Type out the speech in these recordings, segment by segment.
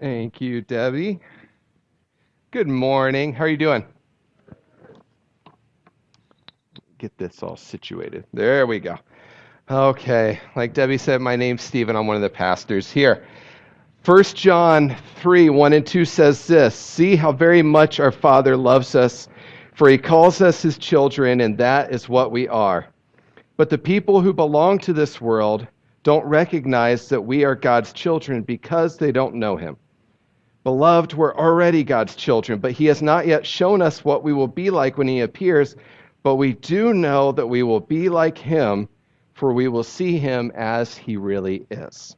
Thank you, Debbie. Good morning. How are you doing? Get this all situated. There we go. Okay. Like Debbie said, my name's Stephen. I'm one of the pastors here. 1 John 3 1 and 2 says this See how very much our Father loves us, for he calls us his children, and that is what we are. But the people who belong to this world don't recognize that we are God's children because they don't know him. Beloved, we're already God's children, but He has not yet shown us what we will be like when He appears. But we do know that we will be like Him, for we will see Him as He really is.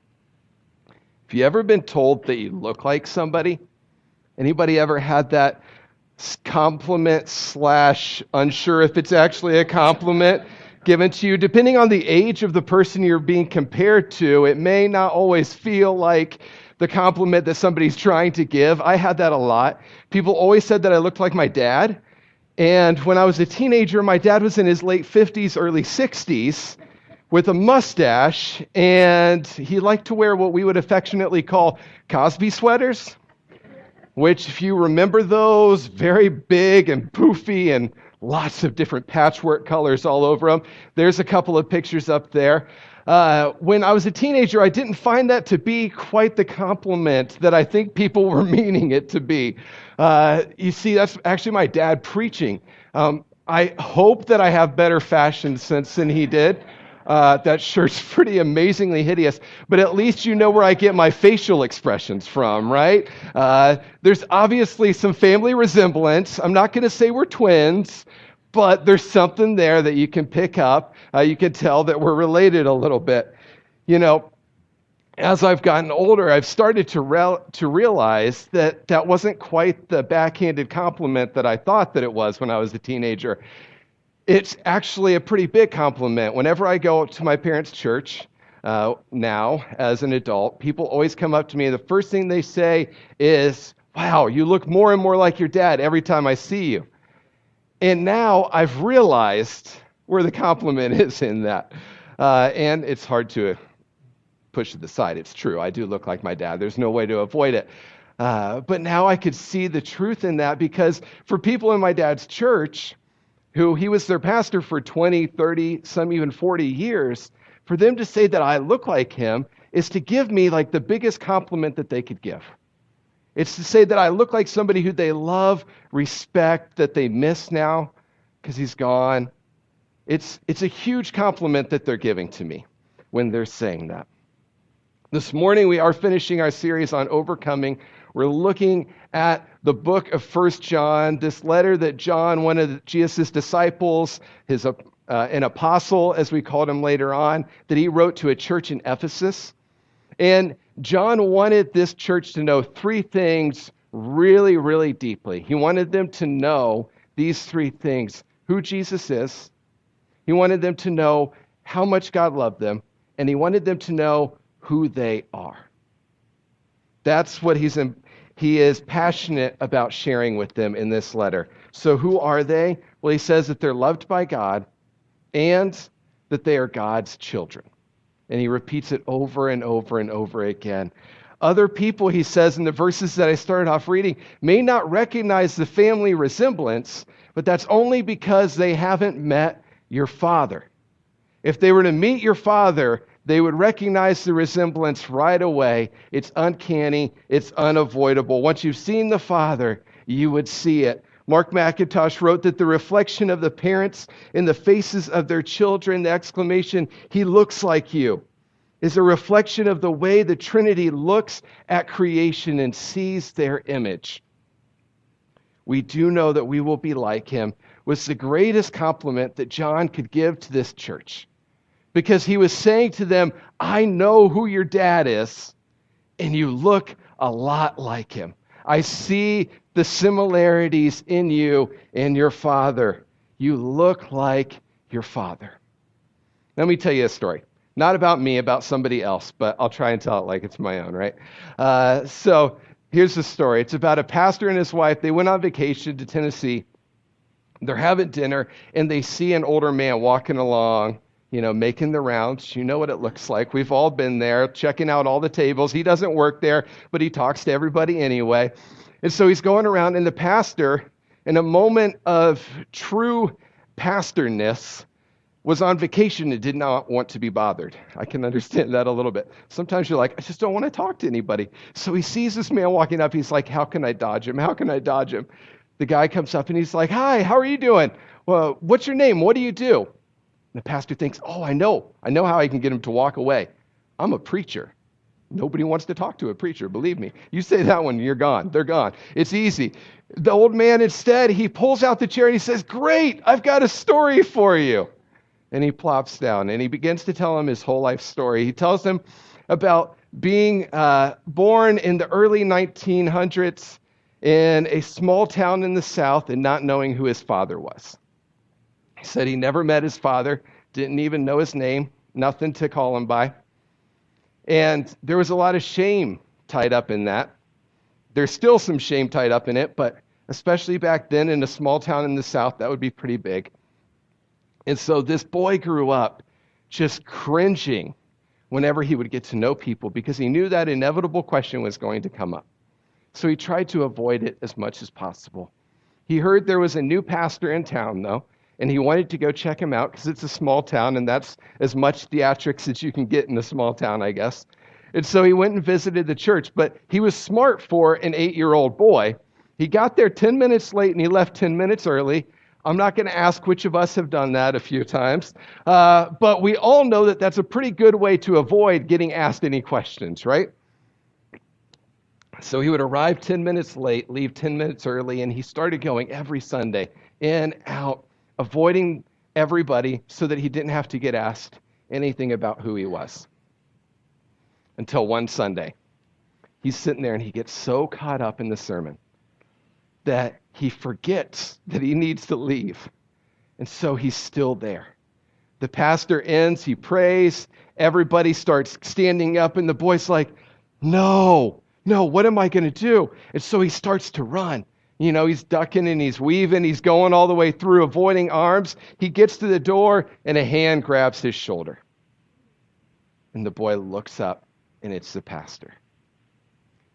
Have you ever been told that you look like somebody? Anybody ever had that compliment slash unsure if it's actually a compliment given to you? Depending on the age of the person you're being compared to, it may not always feel like the compliment that somebody's trying to give. I had that a lot. People always said that I looked like my dad. And when I was a teenager, my dad was in his late 50s, early 60s with a mustache, and he liked to wear what we would affectionately call Cosby sweaters, which, if you remember those, very big and poofy and lots of different patchwork colors all over them. There's a couple of pictures up there. Uh, when I was a teenager, I didn't find that to be quite the compliment that I think people were meaning it to be. Uh, you see, that's actually my dad preaching. Um, I hope that I have better fashion sense than he did. Uh, that shirt's pretty amazingly hideous, but at least you know where I get my facial expressions from, right? Uh, there's obviously some family resemblance. I'm not going to say we're twins, but there's something there that you can pick up uh, you can tell that we're related a little bit. You know, as I've gotten older, I've started to, to realize that that wasn't quite the backhanded compliment that I thought that it was when I was a teenager. It's actually a pretty big compliment. Whenever I go to my parents' church, uh, now as an adult, people always come up to me, and the first thing they say is, Wow, you look more and more like your dad every time I see you. And now I've realized where the compliment is in that. Uh, and it's hard to push it aside. It's true. I do look like my dad. There's no way to avoid it. Uh, but now I could see the truth in that because for people in my dad's church, who he was their pastor for 20, 30, some even 40 years, for them to say that I look like him is to give me like the biggest compliment that they could give. It's to say that I look like somebody who they love, respect, that they miss now because he's gone, it's, it's a huge compliment that they're giving to me when they're saying that. This morning, we are finishing our series on overcoming. We're looking at the book of First John, this letter that John, one of Jesus' disciples, his, uh, an apostle, as we called him later on, that he wrote to a church in Ephesus. And John wanted this church to know three things really, really deeply. He wanted them to know these three things who Jesus is, he wanted them to know how much God loved them, and he wanted them to know who they are. That's what he's in, he is passionate about sharing with them in this letter. So, who are they? Well, he says that they're loved by God and that they are God's children. And he repeats it over and over and over again. Other people, he says in the verses that I started off reading, may not recognize the family resemblance, but that's only because they haven't met your father. If they were to meet your father, they would recognize the resemblance right away. It's uncanny, it's unavoidable. Once you've seen the father, you would see it. Mark McIntosh wrote that the reflection of the parents in the faces of their children, the exclamation, He looks like you, is a reflection of the way the Trinity looks at creation and sees their image. We do know that we will be like Him was the greatest compliment that John could give to this church because he was saying to them, I know who your dad is, and you look a lot like him. I see the similarities in you and your father. You look like your father. Let me tell you a story. Not about me, about somebody else, but I'll try and tell it like it's my own, right? Uh, so here's the story. It's about a pastor and his wife. They went on vacation to Tennessee they're having dinner and they see an older man walking along you know, making the rounds. You know what it looks like. We've all been there, checking out all the tables. He doesn't work there, but he talks to everybody anyway. And so he's going around, and the pastor, in a moment of true pastorness, was on vacation and did not want to be bothered. I can understand that a little bit. Sometimes you're like, I just don't want to talk to anybody. So he sees this man walking up. He's like, How can I dodge him? How can I dodge him? The guy comes up and he's like, Hi, how are you doing? Well, what's your name? What do you do? The pastor thinks, Oh, I know. I know how I can get him to walk away. I'm a preacher. Nobody wants to talk to a preacher, believe me. You say that one, you're gone. They're gone. It's easy. The old man instead, he pulls out the chair and he says, Great, I've got a story for you and he plops down and he begins to tell him his whole life story. He tells him about being uh, born in the early 1900s in a small town in the South and not knowing who his father was. He said he never met his father, didn't even know his name, nothing to call him by. And there was a lot of shame tied up in that. There's still some shame tied up in it, but especially back then in a small town in the South, that would be pretty big. And so this boy grew up just cringing whenever he would get to know people because he knew that inevitable question was going to come up. So he tried to avoid it as much as possible. He heard there was a new pastor in town, though, and he wanted to go check him out because it's a small town, and that's as much theatrics as you can get in a small town, I guess. And so he went and visited the church, but he was smart for an eight year old boy. He got there 10 minutes late and he left 10 minutes early I'm not going to ask which of us have done that a few times, uh, but we all know that that's a pretty good way to avoid getting asked any questions, right? So he would arrive 10 minutes late, leave 10 minutes early, and he started going every Sunday, in, out, avoiding everybody so that he didn't have to get asked anything about who he was. Until one Sunday, he's sitting there and he gets so caught up in the sermon that he forgets that he needs to leave. And so he's still there. The pastor ends, he prays, everybody starts standing up, and the boy's like, No, no, what am I going to do? And so he starts to run. You know, he's ducking and he's weaving, he's going all the way through, avoiding arms. He gets to the door, and a hand grabs his shoulder. And the boy looks up, and it's the pastor.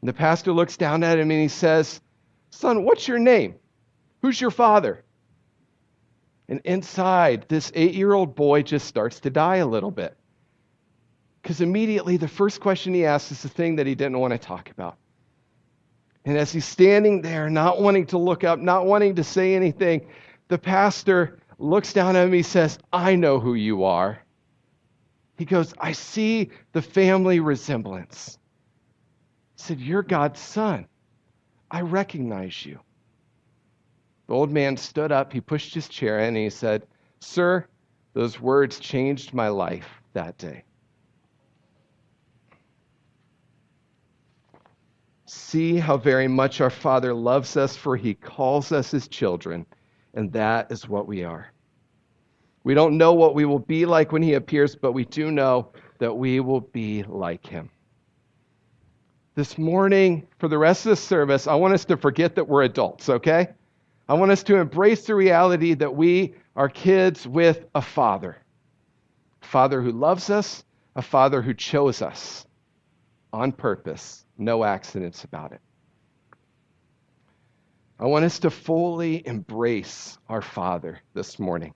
And the pastor looks down at him and he says, Son, what's your name? Who's your father? And inside, this eight year old boy just starts to die a little bit. Because immediately, the first question he asks is the thing that he didn't want to talk about. And as he's standing there, not wanting to look up, not wanting to say anything, the pastor looks down at him. He says, I know who you are. He goes, I see the family resemblance. He said, You're God's son. I recognize you. The old man stood up, he pushed his chair in, and he said, Sir, those words changed my life that day. See how very much our Father loves us, for he calls us his children, and that is what we are. We don't know what we will be like when he appears, but we do know that we will be like him this morning, for the rest of the service, I want us to forget that we're adults, okay? I want us to embrace the reality that we are kids with a father. A father who loves us, a father who chose us on purpose, no accidents about it. I want us to fully embrace our Father this morning.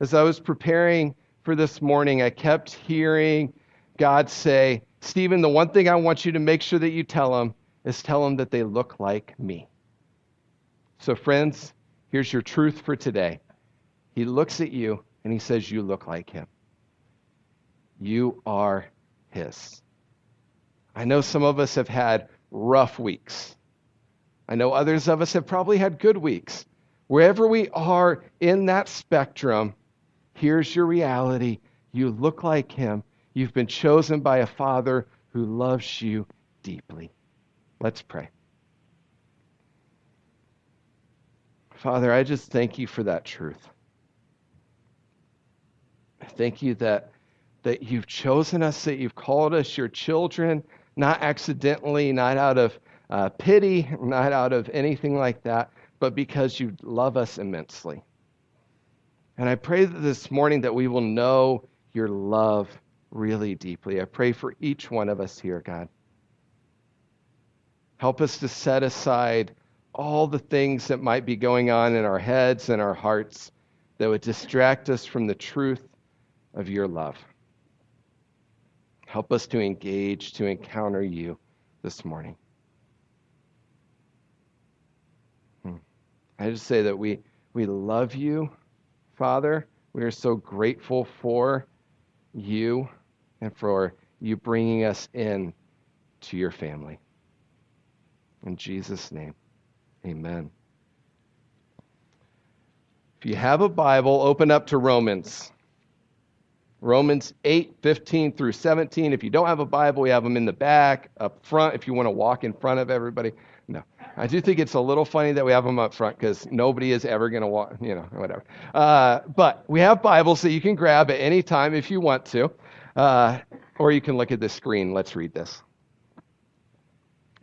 As I was preparing for this morning, I kept hearing God say, Stephen, the one thing I want you to make sure that you tell them is tell them that they look like me. So, friends, here's your truth for today. He looks at you and he says, You look like him. You are his. I know some of us have had rough weeks. I know others of us have probably had good weeks. Wherever we are in that spectrum, here's your reality. You look like him You've been chosen by a Father who loves you deeply. Let's pray. Father, I just thank you for that truth. I thank you that, that you've chosen us, that you've called us your children, not accidentally, not out of uh, pity, not out of anything like that, but because you love us immensely. And I pray that this morning that we will know your love really deeply. I pray for each one of us here, God. Help us to set aside all the things that might be going on in our heads and our hearts that would distract us from the truth of your love. Help us to engage, to encounter you this morning. Hmm. I just say that we, we love you, Father. We are so grateful for you and for you bringing us in to your family. In Jesus' name, amen. If you have a Bible, open up to Romans. Romans 8, 15 through 17. If you don't have a Bible, we have them in the back, up front, if you want to walk in front of everybody. No. I do think it's a little funny that we have them up front because nobody is ever going to walk, you know, whatever. Uh, but we have Bibles that you can grab at any time if you want to. Uh, or you can look at the screen. Let's read this.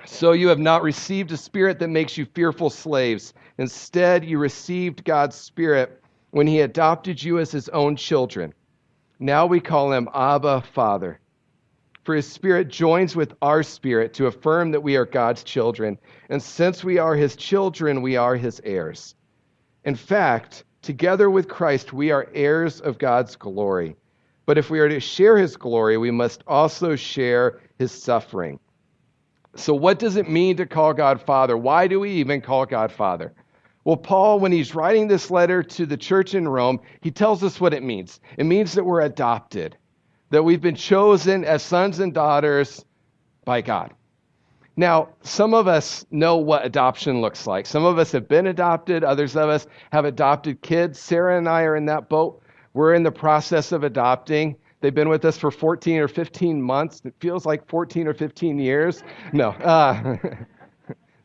So you have not received a spirit that makes you fearful slaves. Instead, you received God's spirit when he adopted you as his own children. Now we call him Abba, Father. For his spirit joins with our spirit to affirm that we are God's children. And since we are his children, we are his heirs. In fact, together with Christ, we are heirs of God's glory. But if we are to share his glory, we must also share his suffering. So, what does it mean to call God Father? Why do we even call God Father? Well, Paul, when he's writing this letter to the church in Rome, he tells us what it means. It means that we're adopted, that we've been chosen as sons and daughters by God. Now, some of us know what adoption looks like. Some of us have been adopted, others of us have adopted kids. Sarah and I are in that boat. We're in the process of adopting. They've been with us for 14 or 15 months. It feels like 14 or 15 years. No. Uh,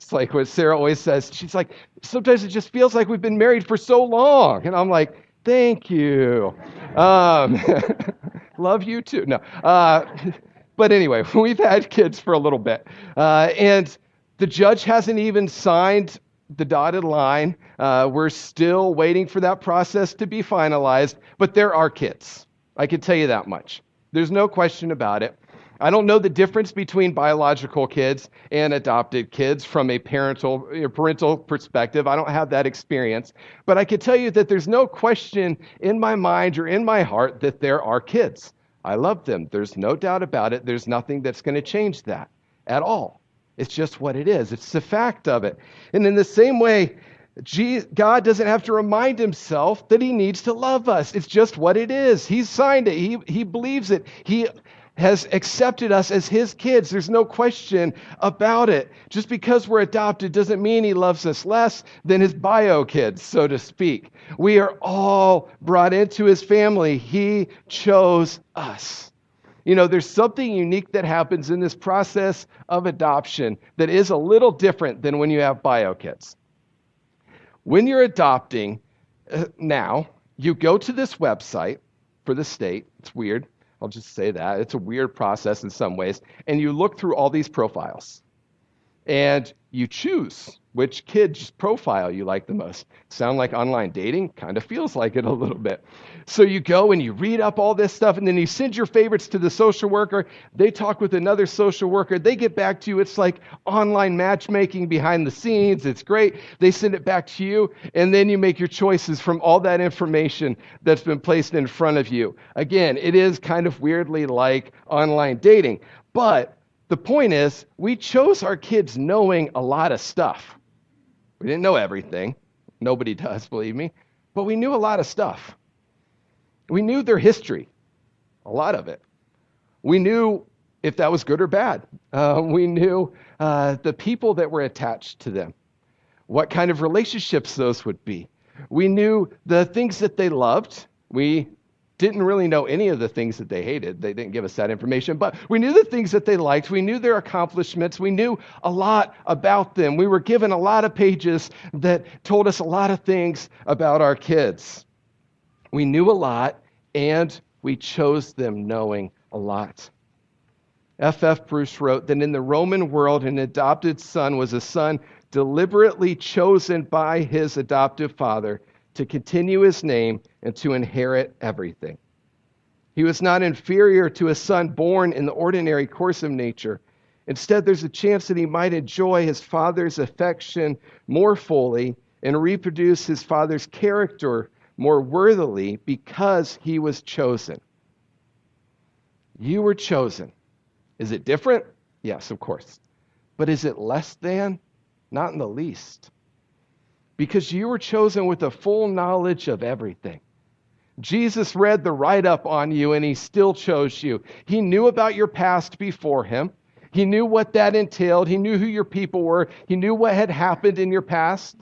It's like what Sarah always says. She's like, sometimes it just feels like we've been married for so long. And I'm like, thank you. Um, love you too. No. Uh, but anyway, we've had kids for a little bit. Uh, and the judge hasn't even signed the dotted line. Uh, we're still waiting for that process to be finalized, but there are kids. I can tell you that much. There's no question about it. I don't know the difference between biological kids and adopted kids from a parental parental perspective. I don't have that experience, but I can tell you that there's no question in my mind or in my heart that there are kids. I love them. There's no doubt about it. There's nothing that's going to change that at all. It's just what it is. It's the fact of it. And in the same way, God doesn't have to remind himself that he needs to love us. It's just what it is. He's signed it. He, he believes it. He has accepted us as his kids. There's no question about it. Just because we're adopted doesn't mean he loves us less than his bio kids, so to speak. We are all brought into his family. He chose us. You know, there's something unique that happens in this process of adoption that is a little different than when you have bio kids. When you're adopting uh, now, you go to this website for the state. It's weird. I'll just say that. It's a weird process in some ways. And you look through all these profiles and you choose which kid's profile you like the most. Sound like online dating? Kind of feels like it a little bit. So you go and you read up all this stuff, and then you send your favorites to the social worker. They talk with another social worker. They get back to you. It's like online matchmaking behind the scenes. It's great. They send it back to you, and then you make your choices from all that information that's been placed in front of you. Again, it is kind of weirdly like online dating, but the point is, we chose our kids knowing a lot of stuff. We didn't know everything. Nobody does, believe me. But we knew a lot of stuff. We knew their history, a lot of it. We knew if that was good or bad. Uh, we knew uh, the people that were attached to them, what kind of relationships those would be. We knew the things that they loved. We didn't really know any of the things that they hated. They didn't give us that information, but we knew the things that they liked. We knew their accomplishments. We knew a lot about them. We were given a lot of pages that told us a lot of things about our kids. We knew a lot, and we chose them knowing a lot. F. F. Bruce wrote that in the Roman world, an adopted son was a son deliberately chosen by his adoptive father to continue his name and to inherit everything. He was not inferior to a son born in the ordinary course of nature. Instead, there's a chance that he might enjoy his father's affection more fully and reproduce his father's character more worthily because he was chosen. You were chosen. Is it different? Yes, of course. But is it less than? Not in the least. Because you were chosen with a full knowledge of everything. Jesus read the write up on you and he still chose you. He knew about your past before him. He knew what that entailed. He knew who your people were. He knew what had happened in your past.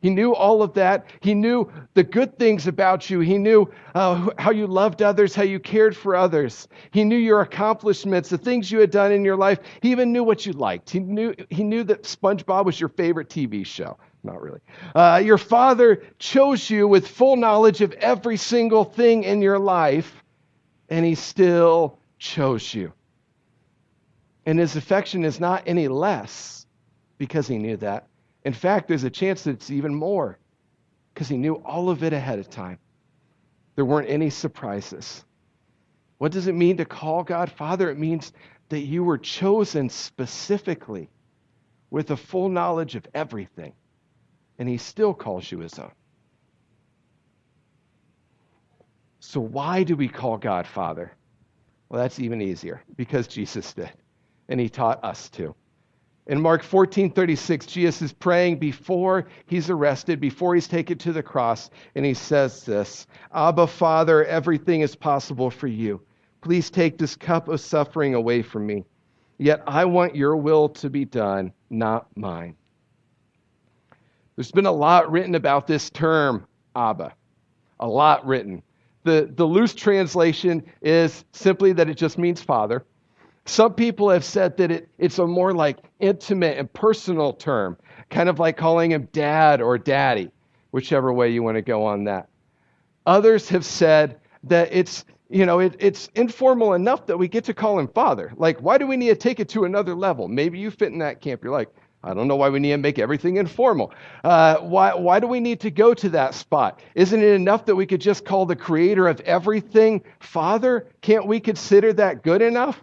He knew all of that. He knew the good things about you. He knew uh, how you loved others, how you cared for others. He knew your accomplishments, the things you had done in your life. He even knew what you liked. He knew, he knew that SpongeBob was your favorite TV show. Not really. Uh, your father chose you with full knowledge of every single thing in your life, and he still chose you. And his affection is not any less because he knew that. In fact, there's a chance that it's even more because he knew all of it ahead of time. There weren't any surprises. What does it mean to call God Father? It means that you were chosen specifically with a full knowledge of everything, and he still calls you his own. So, why do we call God Father? Well, that's even easier because Jesus did, and he taught us to. In Mark 14 36, Jesus is praying before he's arrested, before he's taken to the cross, and he says this Abba, Father, everything is possible for you. Please take this cup of suffering away from me. Yet I want your will to be done, not mine. There's been a lot written about this term, Abba. A lot written. The, the loose translation is simply that it just means father. Some people have said that it, it's a more like intimate and personal term, kind of like calling him dad or daddy, whichever way you want to go on that. Others have said that it's you know it, it's informal enough that we get to call him father. Like, why do we need to take it to another level? Maybe you fit in that camp. You're like, I don't know why we need to make everything informal. Uh, why, why do we need to go to that spot? Isn't it enough that we could just call the creator of everything Father? Can't we consider that good enough?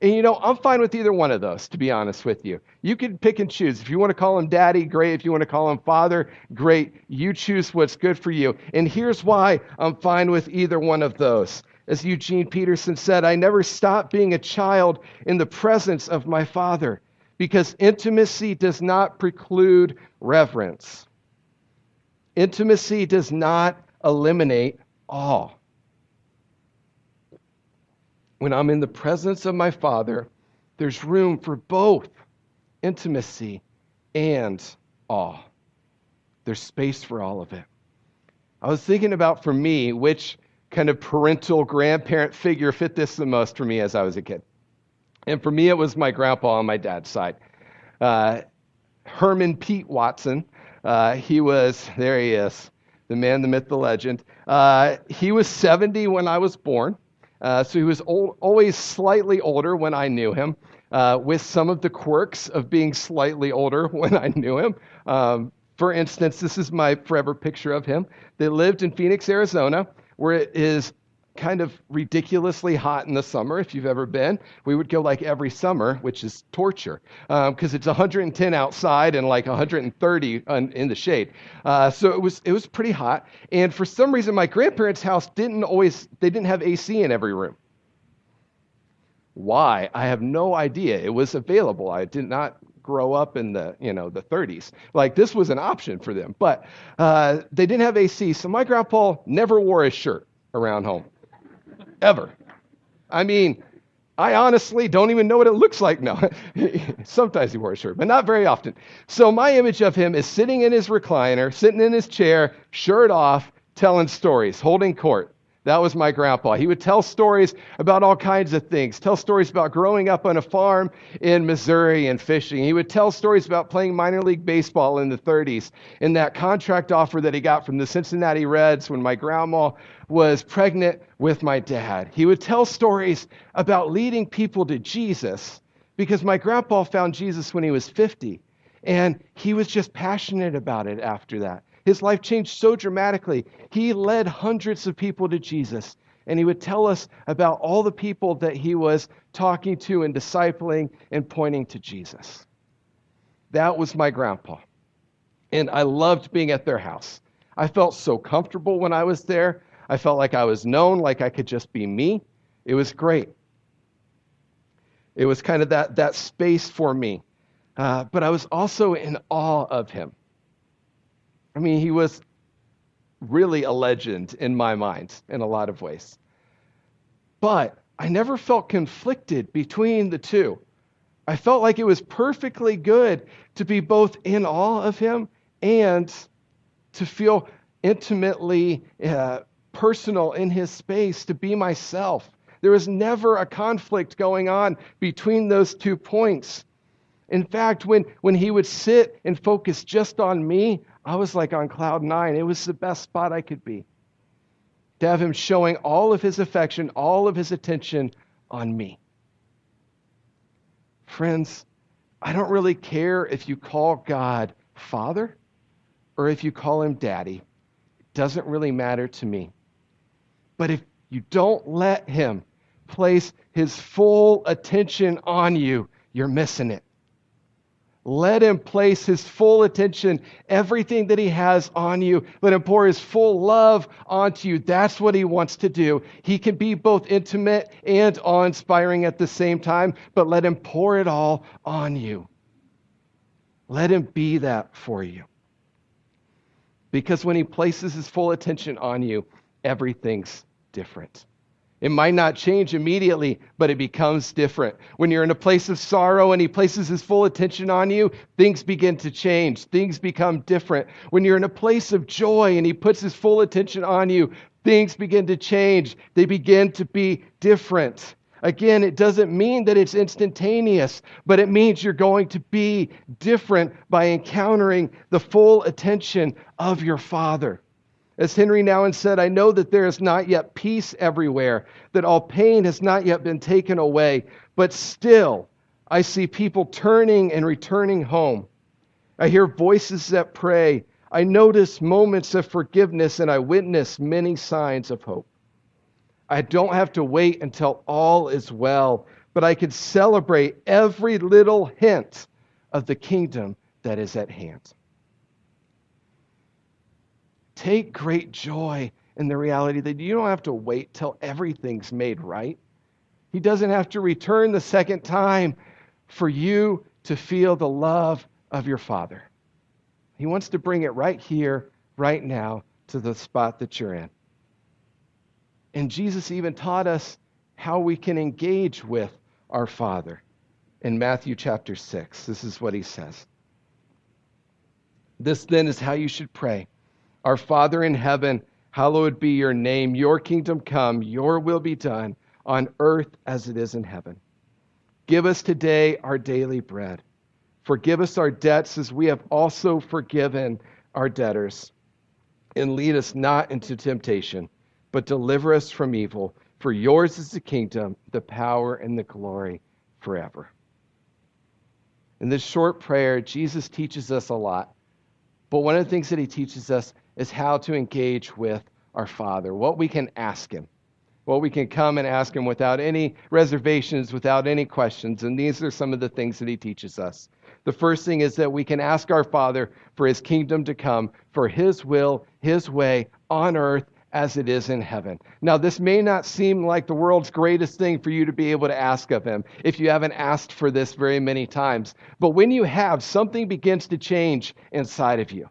And you know, I'm fine with either one of those, to be honest with you. You can pick and choose. If you want to call him daddy, great. If you want to call him father, great. You choose what's good for you. And here's why I'm fine with either one of those. As Eugene Peterson said, I never stopped being a child in the presence of my father because intimacy does not preclude reverence. Intimacy does not eliminate awe when I'm in the presence of my Father, there's room for both intimacy and awe. There's space for all of it. I was thinking about for me, which kind of parental grandparent figure fit this the most for me as I was a kid. And for me, it was my grandpa on my dad's side. Uh, Herman Pete Watson. Uh, he was, there he is, the man, the myth, the legend. Uh, he was 70 when I was born. Uh, so he was old, always slightly older when I knew him, uh, with some of the quirks of being slightly older when I knew him. Um, for instance, this is my forever picture of him. They lived in Phoenix, Arizona, where it is kind of ridiculously hot in the summer if you've ever been we would go like every summer which is torture because um, it's 110 outside and like 130 in the shade. Uh, so it was it was pretty hot. And for some reason my grandparents house didn't always they didn't have ac in every room. Why? I have no idea. It was available. I did not grow up in the you know the 30s like this was an option for them. But uh, they didn't have ac so my grandpa never wore a shirt around home ever. I mean, I honestly don't even know what it looks like now. Sometimes he wore a shirt, but not very often. So my image of him is sitting in his recliner, sitting in his chair, shirt off, telling stories, holding court. That was my grandpa. He would tell stories about all kinds of things, tell stories about growing up on a farm in Missouri and fishing. He would tell stories about playing minor league baseball in the 30s and that contract offer that he got from the Cincinnati Reds when my grandma was pregnant with my dad. He would tell stories about leading people to Jesus because my grandpa found Jesus when he was 50 and he was just passionate about it after that. His life changed so dramatically. He led hundreds of people to Jesus and he would tell us about all the people that he was talking to and discipling and pointing to Jesus. That was my grandpa. And I loved being at their house. I felt so comfortable when I was there. I felt like I was known, like I could just be me. It was great. It was kind of that, that space for me. Uh, but I was also in awe of him. I mean, he was really a legend in my mind in a lot of ways. But I never felt conflicted between the two. I felt like it was perfectly good to be both in awe of him and to feel intimately uh, personal in his space, to be myself. There was never a conflict going on between those two points. In fact, when, when he would sit and focus just on me, I was like on cloud nine. It was the best spot I could be. To have him showing all of his affection, all of his attention on me. Friends, I don't really care if you call God Father or if you call him Daddy. It doesn't really matter to me. But if you don't let him place his full attention on you, you're missing it. Let him place his full attention, everything that he has on you. Let him pour his full love onto you. That's what he wants to do. He can be both intimate and awe inspiring at the same time, but let him pour it all on you. Let him be that for you. Because when he places his full attention on you, everything's different. It might not change immediately, but it becomes different. When you're in a place of sorrow and he places his full attention on you, things begin to change. Things become different. When you're in a place of joy and he puts his full attention on you, things begin to change. They begin to be different. Again, it doesn't mean that it's instantaneous, but it means you're going to be different by encountering the full attention of your Father. As Henry Nouwen said, I know that there is not yet peace everywhere, that all pain has not yet been taken away, but still I see people turning and returning home. I hear voices that pray. I notice moments of forgiveness, and I witness many signs of hope. I don't have to wait until all is well, but I can celebrate every little hint of the kingdom that is at hand. Take great joy in the reality that you don't have to wait till everything's made right. He doesn't have to return the second time for you to feel the love of your Father. He wants to bring it right here, right now, to the spot that you're in. And Jesus even taught us how we can engage with our Father in Matthew chapter 6. This is what he says. This then is how you should pray. Our Father in heaven, hallowed be your name. Your kingdom come, your will be done on earth as it is in heaven. Give us today our daily bread. Forgive us our debts as we have also forgiven our debtors. And lead us not into temptation, but deliver us from evil. For yours is the kingdom, the power, and the glory forever. In this short prayer, Jesus teaches us a lot. But one of the things that he teaches us is how to engage with our Father, what we can ask Him, what we can come and ask Him without any reservations, without any questions. And these are some of the things that He teaches us. The first thing is that we can ask our Father for His kingdom to come, for His will, His way on earth as it is in heaven. Now, this may not seem like the world's greatest thing for you to be able to ask of Him if you haven't asked for this very many times. But when you have, something begins to change inside of you.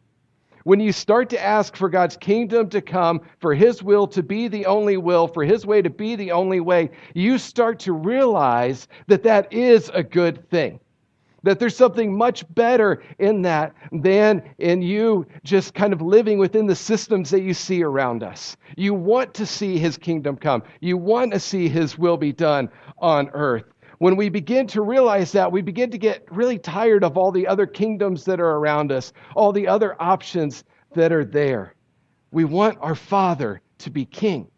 When you start to ask for God's kingdom to come, for His will to be the only will, for His way to be the only way, you start to realize that that is a good thing. That there's something much better in that than in you just kind of living within the systems that you see around us. You want to see His kingdom come, you want to see His will be done on earth when we begin to realize that, we begin to get really tired of all the other kingdoms that are around us, all the other options that are there. We want our Father to be king.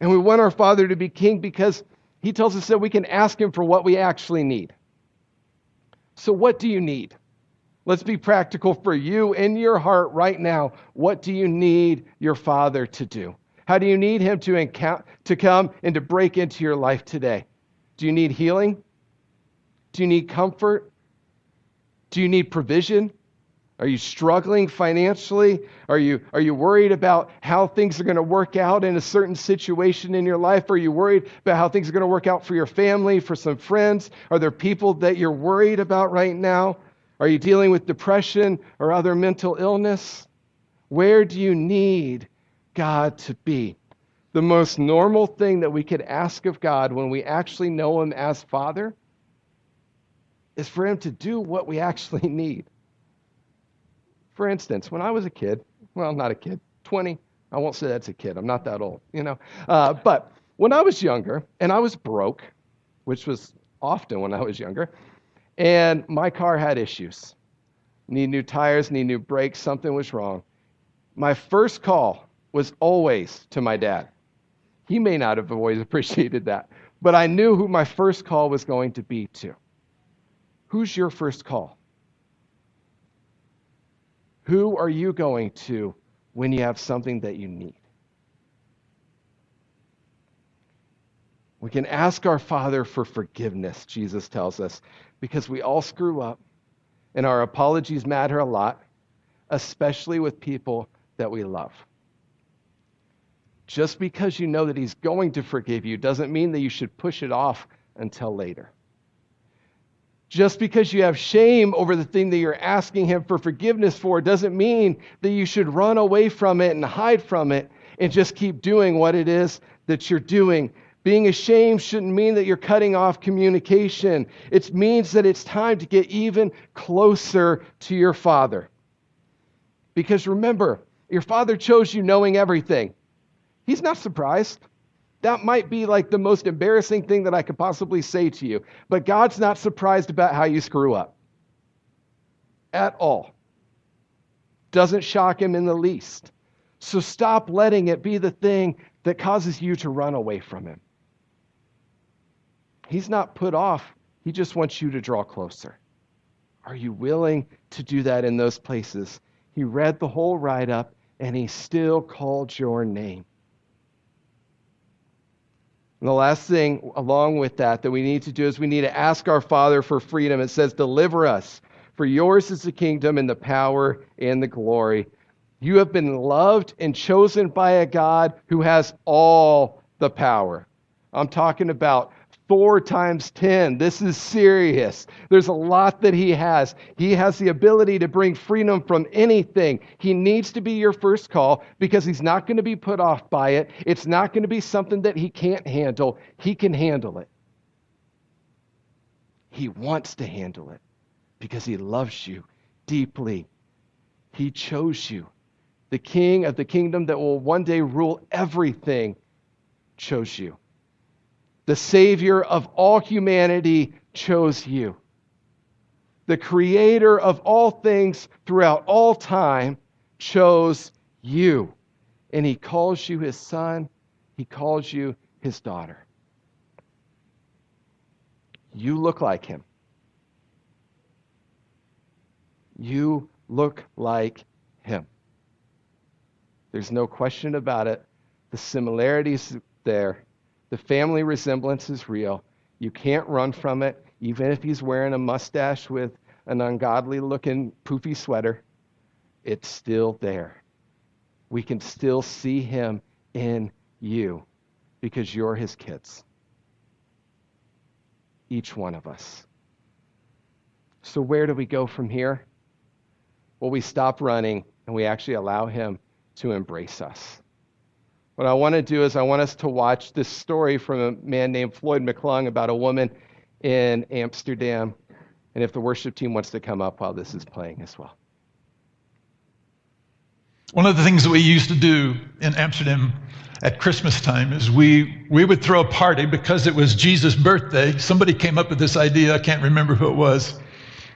And we want our Father to be king because he tells us that we can ask him for what we actually need. So, what do you need? Let's be practical for you in your heart right now. What do you need your Father to do? How do you need Him to, encount- to come and to break into your life today? Do you need healing? Do you need comfort? Do you need provision? Are you struggling financially? Are you, are you worried about how things are going to work out in a certain situation in your life? Are you worried about how things are going to work out for your family, for some friends? Are there people that you're worried about right now? Are you dealing with depression or other mental illness? Where do you need God to be? The most normal thing that we could ask of God when we actually know Him as Father is for Him to do what we actually need. For instance, when I was a kid, well, not a kid, 20, I won't say that's a kid, I'm not that old, you know. Uh, but when I was younger and I was broke, which was often when I was younger, and my car had issues need new tires, need new brakes, something was wrong. My first call was always to my dad. He may not have always appreciated that, but I knew who my first call was going to be to. Who's your first call? Who are you going to when you have something that you need? We can ask our Father for forgiveness, Jesus tells us, because we all screw up and our apologies matter a lot, especially with people that we love. Just because you know that He's going to forgive you doesn't mean that you should push it off until later. Just because you have shame over the thing that you're asking Him for forgiveness for doesn't mean that you should run away from it and hide from it and just keep doing what it is that you're doing. Being ashamed shouldn't mean that you're cutting off communication. It means that it's time to get even closer to your Father. Because remember, your Father chose you knowing everything. He's not surprised. That might be like the most embarrassing thing that I could possibly say to you. But God's not surprised about how you screw up at all. Doesn't shock him in the least. So stop letting it be the thing that causes you to run away from him. He's not put off, he just wants you to draw closer. Are you willing to do that in those places? He read the whole write up and he still called your name. And the last thing, along with that, that we need to do is we need to ask our Father for freedom. It says, Deliver us, for yours is the kingdom and the power and the glory. You have been loved and chosen by a God who has all the power. I'm talking about four times 10. This is serious. There's a lot that he has. He has the ability to bring freedom from anything. He needs to be your first call because he's not going to be put off by it. It's not going to be something that he can't handle. He can handle it. He wants to handle it because he loves you deeply. He chose you. The king of the kingdom that will one day rule everything chose you the Savior of all humanity, chose you. The Creator of all things throughout all time chose you. And He calls you His Son, He calls you His daughter. You look like Him. You look like Him. There's no question about it. The similarities there the family resemblance is real. You can't run from it, even if he's wearing a mustache with an ungodly looking poofy sweater. It's still there. We can still see him in you because you're his kids. Each one of us. So, where do we go from here? Well, we stop running and we actually allow him to embrace us. What I want to do is I want us to watch this story from a man named Floyd McClung about a woman in Amsterdam. And if the worship team wants to come up while this is playing as well. One of the things that we used to do in Amsterdam at Christmas time is we, we would throw a party because it was Jesus' birthday. Somebody came up with this idea, I can't remember who it was,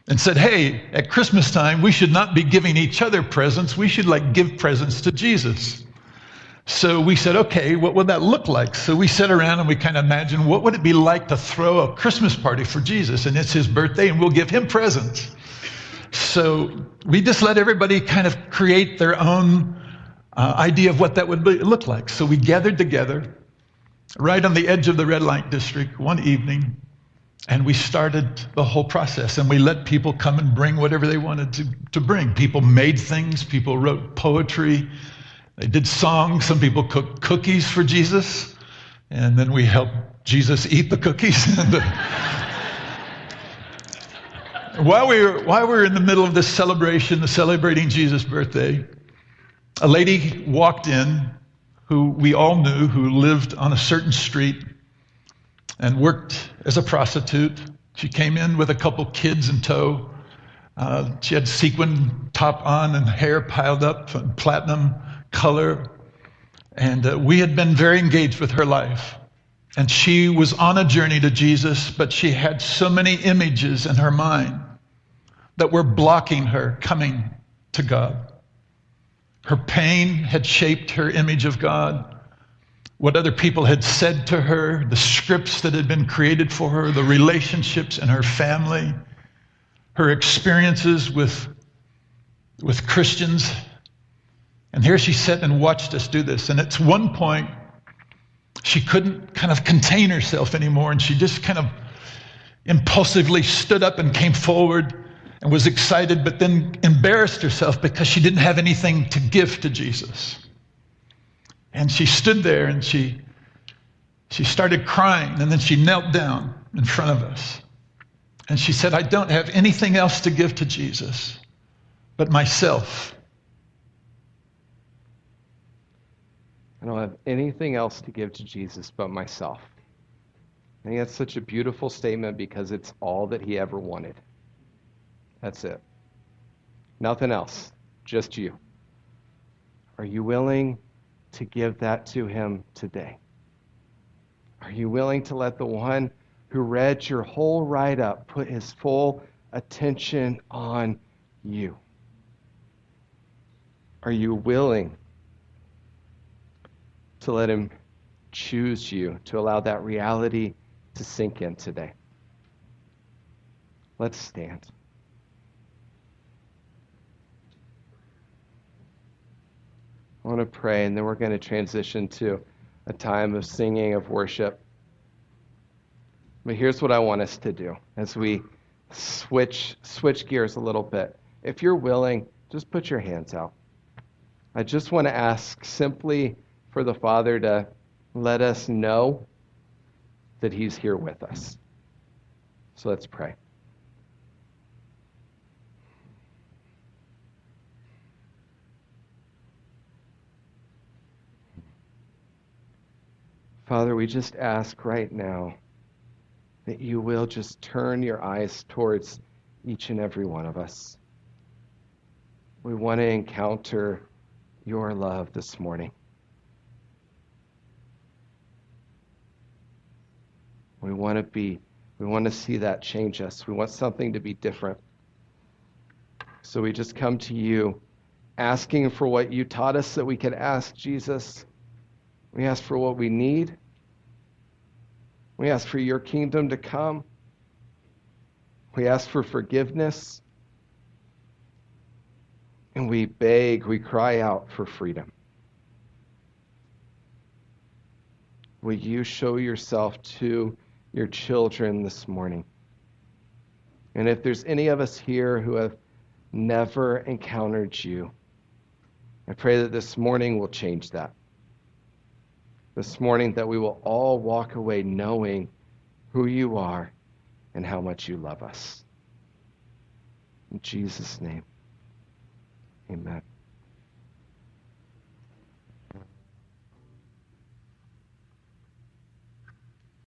and said, Hey, at Christmas time, we should not be giving each other presents. We should like give presents to Jesus. So we said, okay, what would that look like? So we sat around and we kind of imagined what would it be like to throw a Christmas party for Jesus? And it's his birthday and we'll give him presents. So we just let everybody kind of create their own uh, idea of what that would be, look like. So we gathered together right on the edge of the red light district one evening, and we started the whole process. And we let people come and bring whatever they wanted to, to bring. People made things, people wrote poetry, they did songs. Some people cooked cookies for Jesus, and then we helped Jesus eat the cookies. while we were while we were in the middle of this celebration, the celebrating Jesus' birthday, a lady walked in who we all knew who lived on a certain street and worked as a prostitute. She came in with a couple kids in tow. Uh, she had sequin top on and hair piled up and platinum color. And uh, we had been very engaged with her life. And she was on a journey to Jesus, but she had so many images in her mind that were blocking her coming to God. Her pain had shaped her image of God. What other people had said to her, the scripts that had been created for her, the relationships in her family, her experiences with, with Christians. And here she sat and watched us do this. And at one point, she couldn't kind of contain herself anymore. And she just kind of impulsively stood up and came forward and was excited, but then embarrassed herself because she didn't have anything to give to Jesus. And she stood there and she, she started crying, and then she knelt down in front of us. And she said, I don't have anything else to give to Jesus but myself. Don't have anything else to give to Jesus but myself. I think that's such a beautiful statement because it's all that he ever wanted. That's it. Nothing else, just you. Are you willing to give that to Him today? Are you willing to let the one who read your whole write up put his full attention on you? Are you willing to let Him choose you, to allow that reality to sink in today? Let's stand. I want to pray, and then we're going to transition to a time of singing, of worship. But here's what I want us to do as we switch switch gears a little bit. If you're willing, just put your hands out. I just want to ask simply for the Father to let us know that He's here with us. So let's pray. Father, we just ask right now that you will just turn your eyes towards each and every one of us. We want to encounter your love this morning. We want to be, we want to see that change us. We want something to be different. So we just come to you asking for what you taught us that we could ask Jesus. We ask for what we need. We ask for your kingdom to come. We ask for forgiveness. And we beg, we cry out for freedom. Will you show yourself to your children this morning? And if there's any of us here who have never encountered you, I pray that this morning will change that this morning that we will all walk away knowing who you are and how much you love us. In Jesus' name, amen.